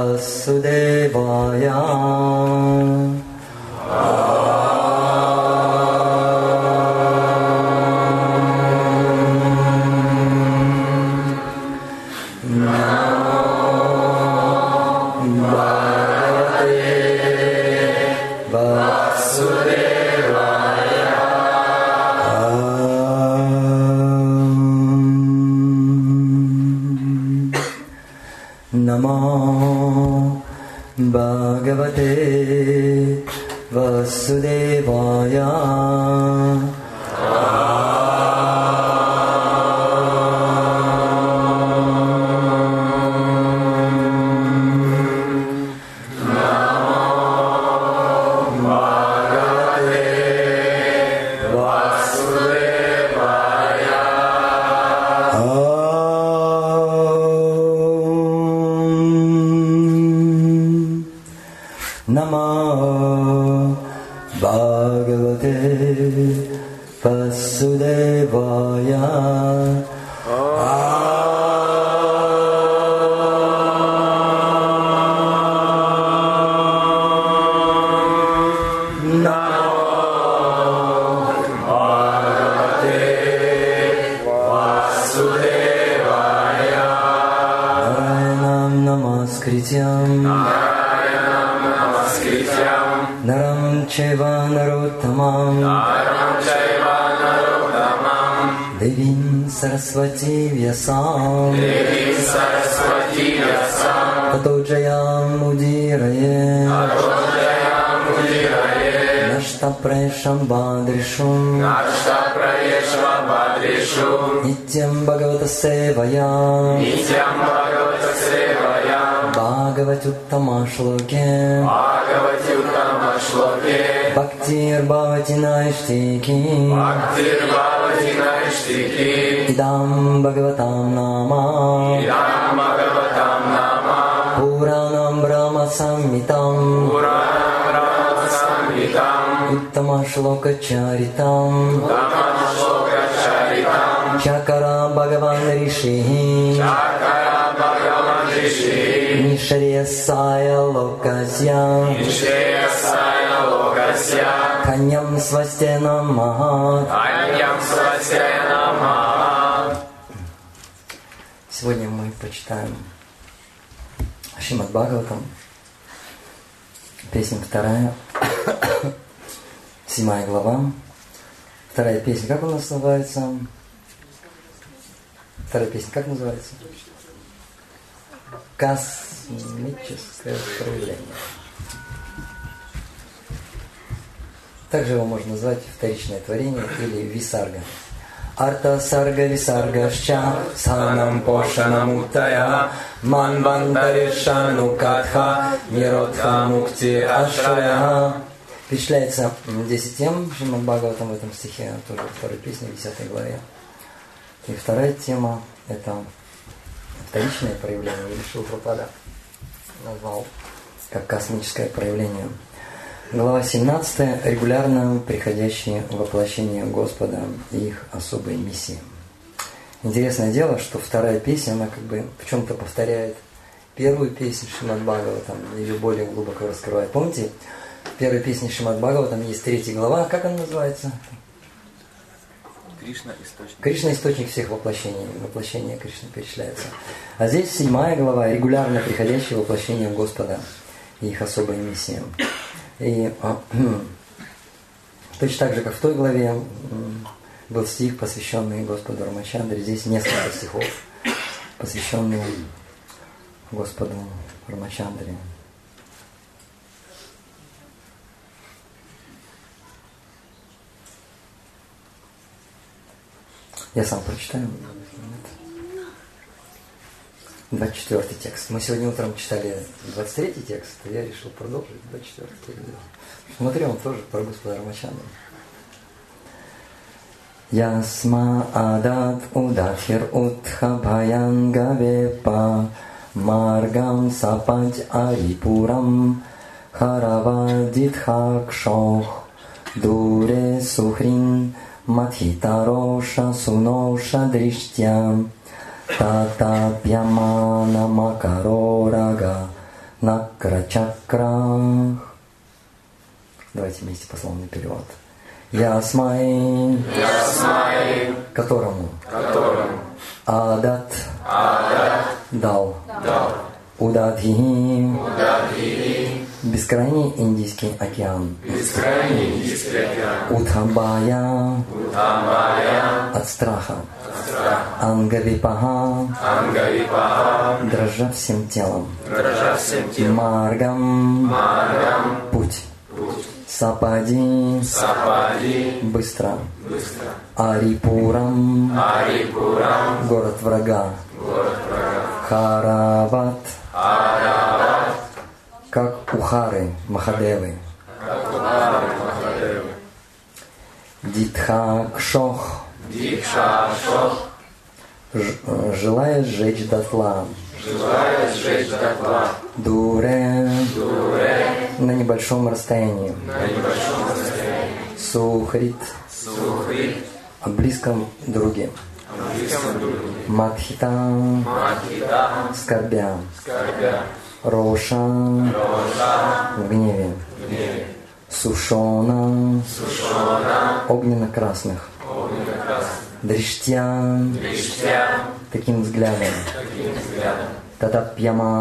Vasudevaya. Amen. Namo नमो भगवते वासुदेवाय। Bhagavate Vasudevaya Vasudevaya Nam Namaskrityam नमस्कृत्यं नरं चैव नरोत्तमं देवीं सरस्वती व्यसां ततो जयामुदीरये नष्टप्रेषं बादृशुं नित्यं भगवतसेवया भागवत्युत्तमश्लोके भक्तिर्भवति नैष्टिकी इदां भगवतां नाम पुराणं ब्रह्मसंहिताम् उत्तमश्लोकचरितम् चकरा भगवान् ऋषिः Нишрея Сая Локасья, Нишрея Сая Локасья, Каньям Свастена Маха, Каньям Свастена Маха. Сегодня мы почитаем Шримад Бхагаватам, песня вторая, седьмая глава. Вторая песня, как она называется? Вторая песня как называется? Космическое проявление. Также его можно назвать вторичное творение или висарга. Арта сарга висаргашча санам пошанам уттая манвантарешану катха ниродха мукти ашрая. Перечисляется 10 тем Шримад Бхагаватам в этом стихе, тоже второй песне, 10 главе. И вторая тема – это вторичное проявление, или Шилпрапада назвал как космическое проявление. Глава 17. Регулярно приходящие воплощения Господа и их особые миссии. Интересное дело, что вторая песня, она как бы в чем-то повторяет первую песню Шимат Бхагава, там ее более глубоко раскрывает. Помните, в первой песне Шимат Бхагава там есть третья глава, как она называется? Кришна источник. Кришна источник всех воплощений. Воплощение Кришны перечисляется. А здесь седьмая глава, регулярно приходящие воплощения Господа и их особая миссия. И а, точно так же, как в той главе был стих, посвященный Господу Рамачандре, здесь несколько стихов, посвященные Господу Рамачандре. Я сам прочитаю. 24 текст. Мы сегодня утром читали 23 текст, и я решил продолжить 24 текст. Смотри, он тоже про Господа Рамачандру. Ясма адат удатхир утха бхаян гавепа маргам сапать арипурам харавадитха кшох дуре сухрин матхитароша суноша дриштям татапьямана макарорага накрачакрах. Давайте вместе пословный перевод. Ясмай, Ясмай, которому? Которому? Адат. Адат. Дал. Дал Удадхи Бескрайний Индийский океан. Бескрайний Индийский океан. Утхабая Тамбая. от страха. Страх. Ангавипаха Ангавипаха. дрожа всем телом. Дрожа всем телом. Маргам Маргам. путь. Путь. Сапади Сапади. быстро. Быстро. Арипурам Арипурам. город врага. Город врага. Харават Арават. Как Ухары Махадевы. Дитха Кшох Дикша Шох. ж- э, желая сжечь дотла. Желая сжечь дотла. Дуре Дуре. на небольшом расстоянии. На небольшом расстоянии. Сухрит Сухри. о близком друге. Близком друге. Мадхита Махита. скорбя. Скорбя. Роша в гневе. Гневе. Сушона Сушона. огненно-красных. Лиштя. таким взглядом. Таким взглядом. Татапьяма